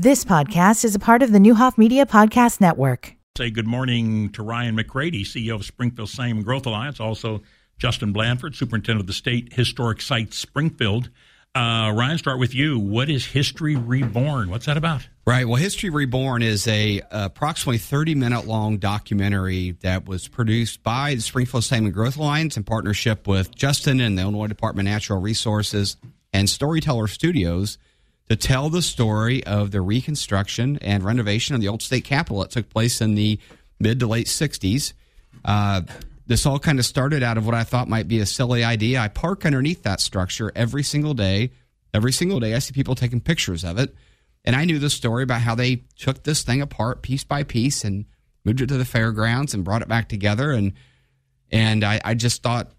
This podcast is a part of the Neuhoff Media Podcast Network. Say good morning to Ryan McCrady, CEO of Springfield Sangamon Growth Alliance, also Justin Blandford, Superintendent of the State Historic Site Springfield. Uh, Ryan, start with you. What is History Reborn? What's that about? Right. Well, History Reborn is a approximately 30 minute long documentary that was produced by the Springfield Sangamon Growth Alliance in partnership with Justin and the Illinois Department of Natural Resources and Storyteller Studios to tell the story of the reconstruction and renovation of the old state capitol that took place in the mid to late 60s. Uh, this all kind of started out of what I thought might be a silly idea. I park underneath that structure every single day. Every single day, I see people taking pictures of it. And I knew the story about how they took this thing apart piece by piece and moved it to the fairgrounds and brought it back together. And and I, I just thought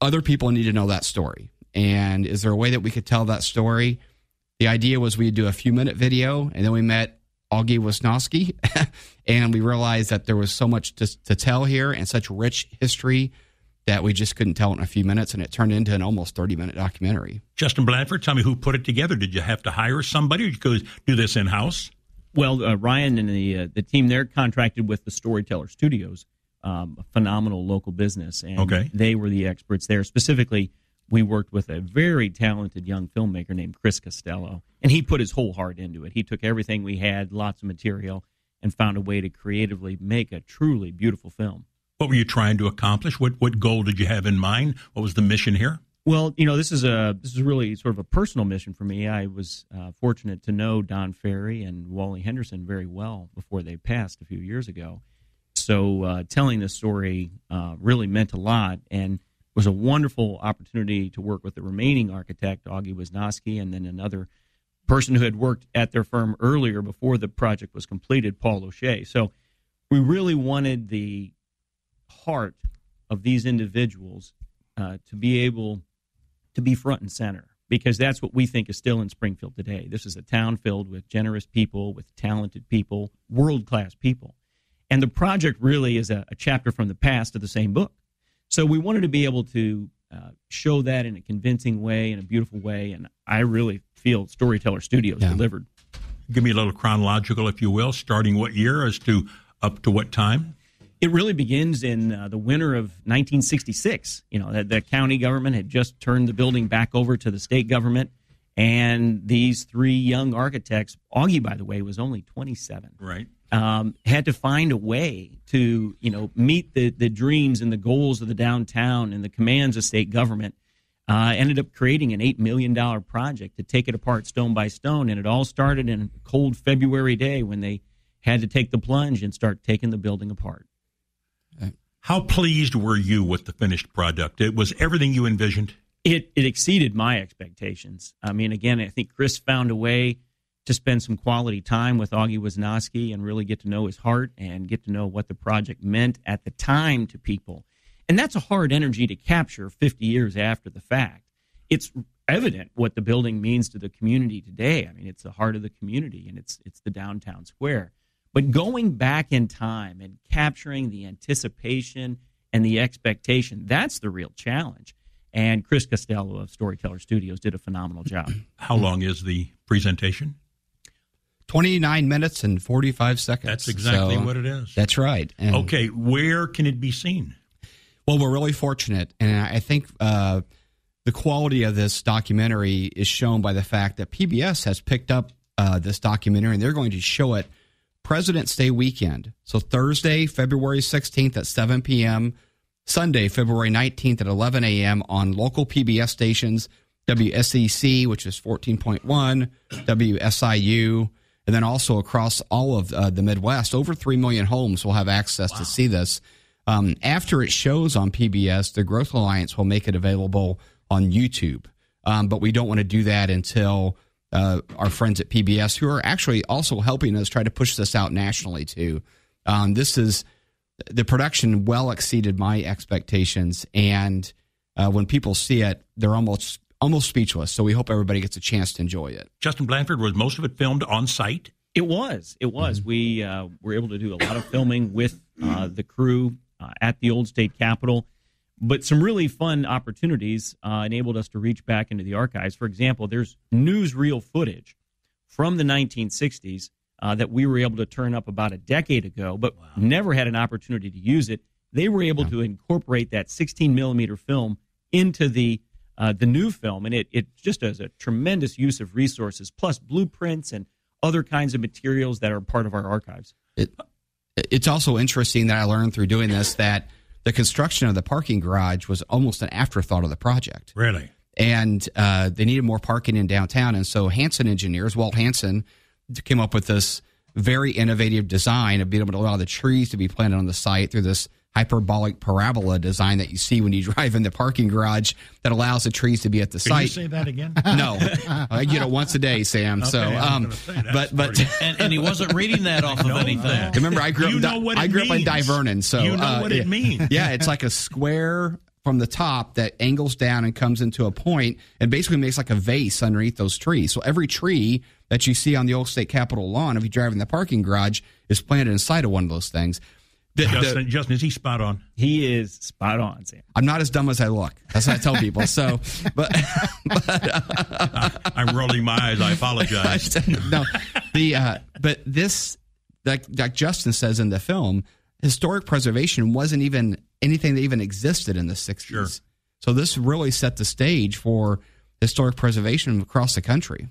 other people need to know that story. And is there a way that we could tell that story? The idea was we'd do a few minute video, and then we met Augie Wisnowski, and we realized that there was so much to, to, tell here and such rich history that we just couldn't tell it in a few minutes, and it turned into an almost 30 minute documentary. Justin Blandford, tell me who put it together. Did you have to hire somebody, or did you do this in house? Well, uh, Ryan and the uh, the team there contracted with the Storyteller Studios, um, a phenomenal local business, and okay. they were the experts there. Specifically, we worked with a very talented young filmmaker named Chris Costello, and he put his whole heart into it. He took everything we had, lots of material, and found a way to creatively make a truly beautiful film. What were you trying to accomplish? What what goal did you have in mind? What was the mission here? Well, you know, this is a this is really sort of a personal mission for me. I was uh, fortunate to know Don Ferry and Wally Henderson very well before they passed a few years ago. So uh, telling this story uh, really meant a lot, and was a wonderful opportunity to work with the remaining architect, Augie Wisnowski, and then another person who had worked at their firm earlier before the project was completed, Paul O'Shea. So we really wanted the heart of these individuals uh, to be able to be front and center because that's what we think is still in Springfield today. This is a town filled with generous people, with talented people, world class people. And the project really is a, a chapter from the past of the same book. So we wanted to be able to uh, show that in a convincing way, in a beautiful way, and I really feel Storyteller Studios yeah. delivered. Give me a little chronological, if you will, starting what year as to up to what time. It really begins in uh, the winter of 1966. You know, the, the county government had just turned the building back over to the state government, and these three young architects, Augie, by the way, was only 27. Right um, had to find a way to you know meet the the dreams and the goals of the downtown and the commands of state government. Uh, ended up creating an eight million dollar project to take it apart stone by stone, and it all started in a cold February day when they had to take the plunge and start taking the building apart. How pleased were you with the finished product? It was everything you envisioned. It it exceeded my expectations. I mean, again, I think Chris found a way to spend some quality time with Augie Wisnowski and really get to know his heart and get to know what the project meant at the time to people. And that's a hard energy to capture 50 years after the fact. It's evident what the building means to the community today. I mean, it's the heart of the community and it's it's the downtown square. But going back in time and capturing the anticipation and the expectation, that's the real challenge. And Chris Costello of Storyteller Studios did a phenomenal job. How long is the presentation? 29 minutes and 45 seconds. That's exactly so, what it is. That's right. And okay, where can it be seen? Well, we're really fortunate, and I think uh, the quality of this documentary is shown by the fact that PBS has picked up uh, this documentary, and they're going to show it President's Day weekend. So Thursday, February 16th at 7 p.m., Sunday, February 19th at 11 a.m. on local PBS stations, WSEC, which is 14.1, WSIU, and then also across all of uh, the Midwest, over 3 million homes will have access wow. to see this. Um, after it shows on PBS, the Growth Alliance will make it available on YouTube. Um, but we don't want to do that until uh, our friends at PBS, who are actually also helping us try to push this out nationally too. Um, this is the production well exceeded my expectations, and uh, when people see it, they're almost almost speechless. So we hope everybody gets a chance to enjoy it. Justin Blandford, was most of it filmed on site? It was. It was. Mm-hmm. We uh, were able to do a lot of filming with uh, the crew uh, at the old state capitol. But some really fun opportunities uh, enabled us to reach back into the archives. For example, there's newsreel footage from the 1960s uh, that we were able to turn up about a decade ago, but never had an opportunity to use it. They were able to incorporate that 16 millimeter film into the uh, the new film, and it it just does a tremendous use of resources, plus blueprints and other kinds of materials that are part of our archives. It, it's also interesting that I learned through doing this that the construction of the parking garage was almost an afterthought of the project. Really? And uh, they needed more parking in downtown. And so Hanson engineers, Walt Hanson, came up with this very innovative design of being able to allow the trees to be planted on the site through this hyperbolic parabola design that you see when you drive in the parking garage that allows the trees to be at the Can site. you say that again? no, I get it once a day, Sam. so, Okay, I was um, gonna say, that's but but and, and he wasn't reading that off of know anything. that. remember, I grew up. You in know what I grew up in means. Divernon, so You know uh, what it yeah. means. Yeah, it's like a square from the top that angles down and comes into a point and basically makes like a vase underneath those trees. So every tree that you see on the old state capitol lawn, if you drive in the parking garage, is planted inside of one of those things. The- the- Justin, Justin, is he spot on? He is spot on, Sam. I'm not as dumb as I look. That's what I tell people. So, but but I'm rolling my eyes. I apologize. no, the uh, but this like like Justin says in the film, historic preservation wasn't even anything that even existed in the 60s. Sure. So this really set the stage for historic preservation across the country.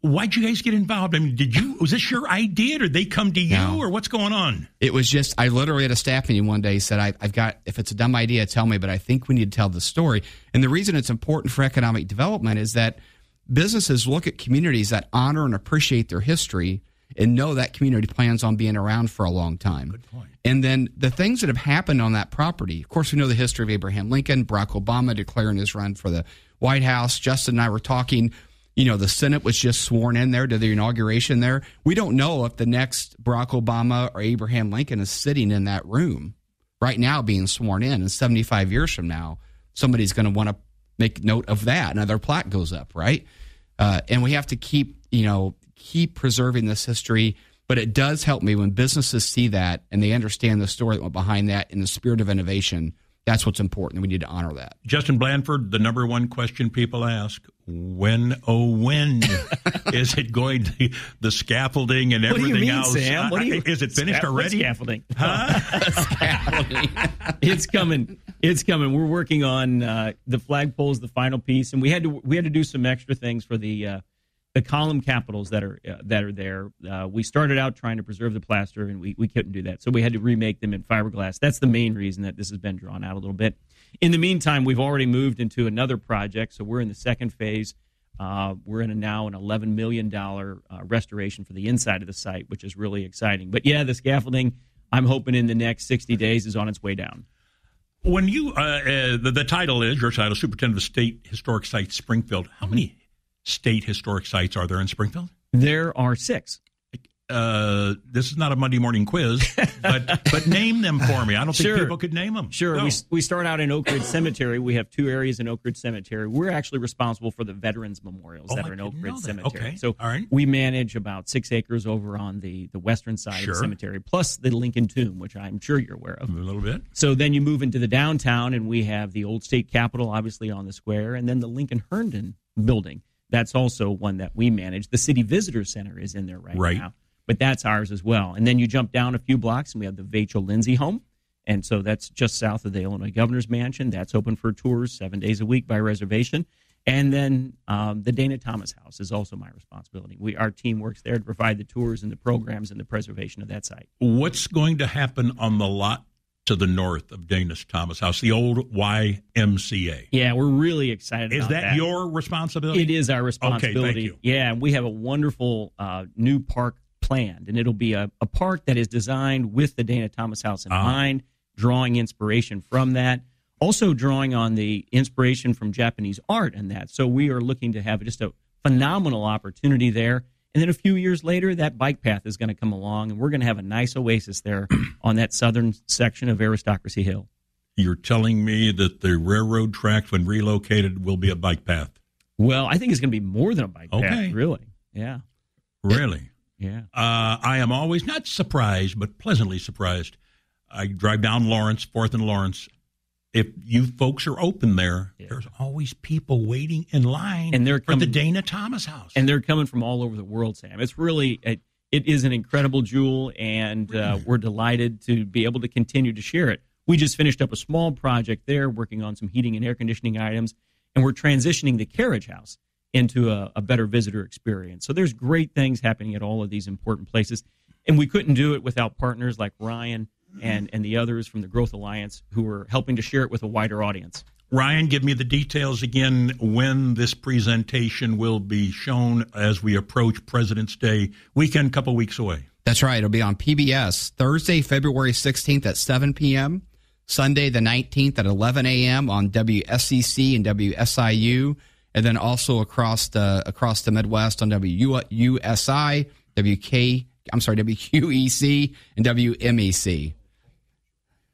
Why'd you guys get involved? I mean, did you? Was this your idea, or did they come to you, No. or what's going on? It was just I literally had a staff meeting one day. He said, I, "I've got if it's a dumb idea, tell me, but I think we need to tell the story." And the reason it's important for economic development is that businesses look at communities that honor and appreciate their history and know that community plans on being around for a long time. Good point. And then the things that have happened on that property. Of course, we know the history of Abraham Lincoln, Barack Obama declaring his run for the White House. Justin and I were talking. You know, the Senate was just sworn in there to the inauguration there. We don't know if the next Barack Obama or Abraham Lincoln is sitting in that room right now being sworn in. And 75 years from now, somebody's going to want to make note of that. Another plaque goes up, right? Uh, and we have to keep, you know, keep preserving this history. But it does help me when businesses see that and they understand the story that went behind that in the spirit of innovation. That's what's important. We need to honor that. Justin Blandford, the number one question people ask: When, oh, when is it going to the scaffolding and everything What do you mean, else? Sam? What do you, is it finished already? Scaffolding. it's coming. It's coming. We're working on uh, the flagpole is the final piece, and we had to we had to do some extra things for the uh, the column capitals that are uh, that are there. Uh, we started out trying to preserve the plaster, and we, we couldn't do that, so we had to remake them in fiberglass. That's the main reason that this has been drawn out a little bit. In the meantime, we've already moved into another project, so we're in the second phase. Uh, we're in a now an $11 million uh, restoration for the inside of the site, which is really exciting. But yeah, the scaffolding, I'm hoping in the next 60 days is on its way down. When you, uh, uh, the, the title is your title, Superintendent of State Historic Sites, Springfield. How many state historic sites are there in Springfield? There are six. Uh, this is not a Monday morning quiz, but but name them for me. I don't think Sure. people could name them. Sure. No. We, we start out in Oak Ridge Cemetery. We have two areas in Oak Ridge Cemetery. We're actually responsible for the veterans memorials Oh, that I are in Oak Ridge. Cemetery. Okay. So All right. we manage about six acres over on the, the western side Sure. of the cemetery, plus the Lincoln Tomb, which I'm sure you're aware of. a little bit. So then you move into the downtown, and we have the old state capitol, obviously on the square, and then the Lincoln Herndon building. That's also one that we manage. The city visitor center is in there right, Right. now, but that's ours as well. And then you jump down a few blocks, and we have the Vachel Lindsay home, and so that's just south of the Illinois Governor's Mansion. That's open for tours seven days a week by reservation. And then um, the Dana Thomas House is also my responsibility. We our team works there to provide the tours and the programs and the preservation of that site. What's going to happen on the lot to the north of Dana's Thomas House, the old YMCA? Yeah, we're really excited. Is about that, your responsibility? It is our responsibility. Okay, thank you. Yeah, we have a wonderful uh, new park planned, and it'll be a, a park that is designed with the Dana Thomas House in Ah. mind, drawing inspiration from that. Also, drawing on the inspiration from Japanese art and that. So, we are looking to have just a phenomenal opportunity there. And then a few years later, that bike path is going to come along, and we're going to have a nice oasis there on that southern section of Aristocracy Hill. You're telling me that the railroad tracks, when relocated, will be a bike path. Well, I think it's going to be more than a bike Okay. path, really. Yeah. Really? Yeah. Uh, I am always not surprised, but pleasantly surprised. I drive down Lawrence, Fourth and Lawrence. if you folks are open there, there's always people waiting in line And they're for the Dana Thomas house. and they're coming from all over the world, Sam. It's really it, it is an incredible jewel, and uh, we're delighted to be able to continue to share it. We just finished up a small project there, working on some heating and air conditioning items, and we're transitioning the carriage house into a, a better visitor experience. So there's great things happening at all of these important places, and we couldn't do it without partners like Ryan and and the others from the Growth Alliance who are helping to share it with a wider audience. Ryan, give me the details again when this presentation will be shown as we approach President's Day weekend, couple weeks away. That's right. It'll be on PBS Thursday, February 16th at 7 p.m., Sunday, the 19th at 11 a.m. on WSCC and WSIU, and then also across the across the Midwest on WUSI, WK, I'm sorry, WQEC, and WMEC.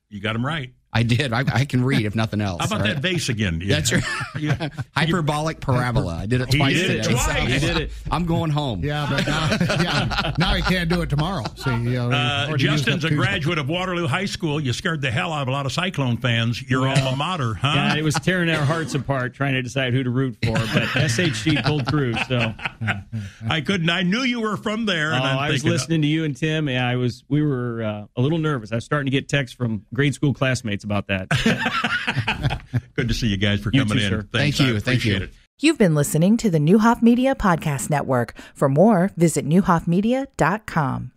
You got them right. I did. I, I can read if nothing else. How about All right. that vase again? That's right. Hyperbolic parabola. I did it He twice did it today. twice. He did it. I'm going home. Yeah, but now, yeah, now he can't do it tomorrow. See, you know, Uh, Justin's a graduate of Waterloo High School. You scared the hell out of a lot of Cyclone fans. Your alma mater, huh? Yeah, it was tearing our hearts apart trying to decide who to root for, but SHG pulled through. So, I couldn't. I knew you were from there. oh, and I'm I was thinking, listening to you and Tim. Yeah, I was. We were uh, a little nervous. I was starting to get texts from grade school classmates about that. Good to see you guys for You coming too, in. sir. Thanks, Thank you, thank you. It. You've been listening to the Neuhoff Media Podcast Network. For more, visit neuhoffmedia.com.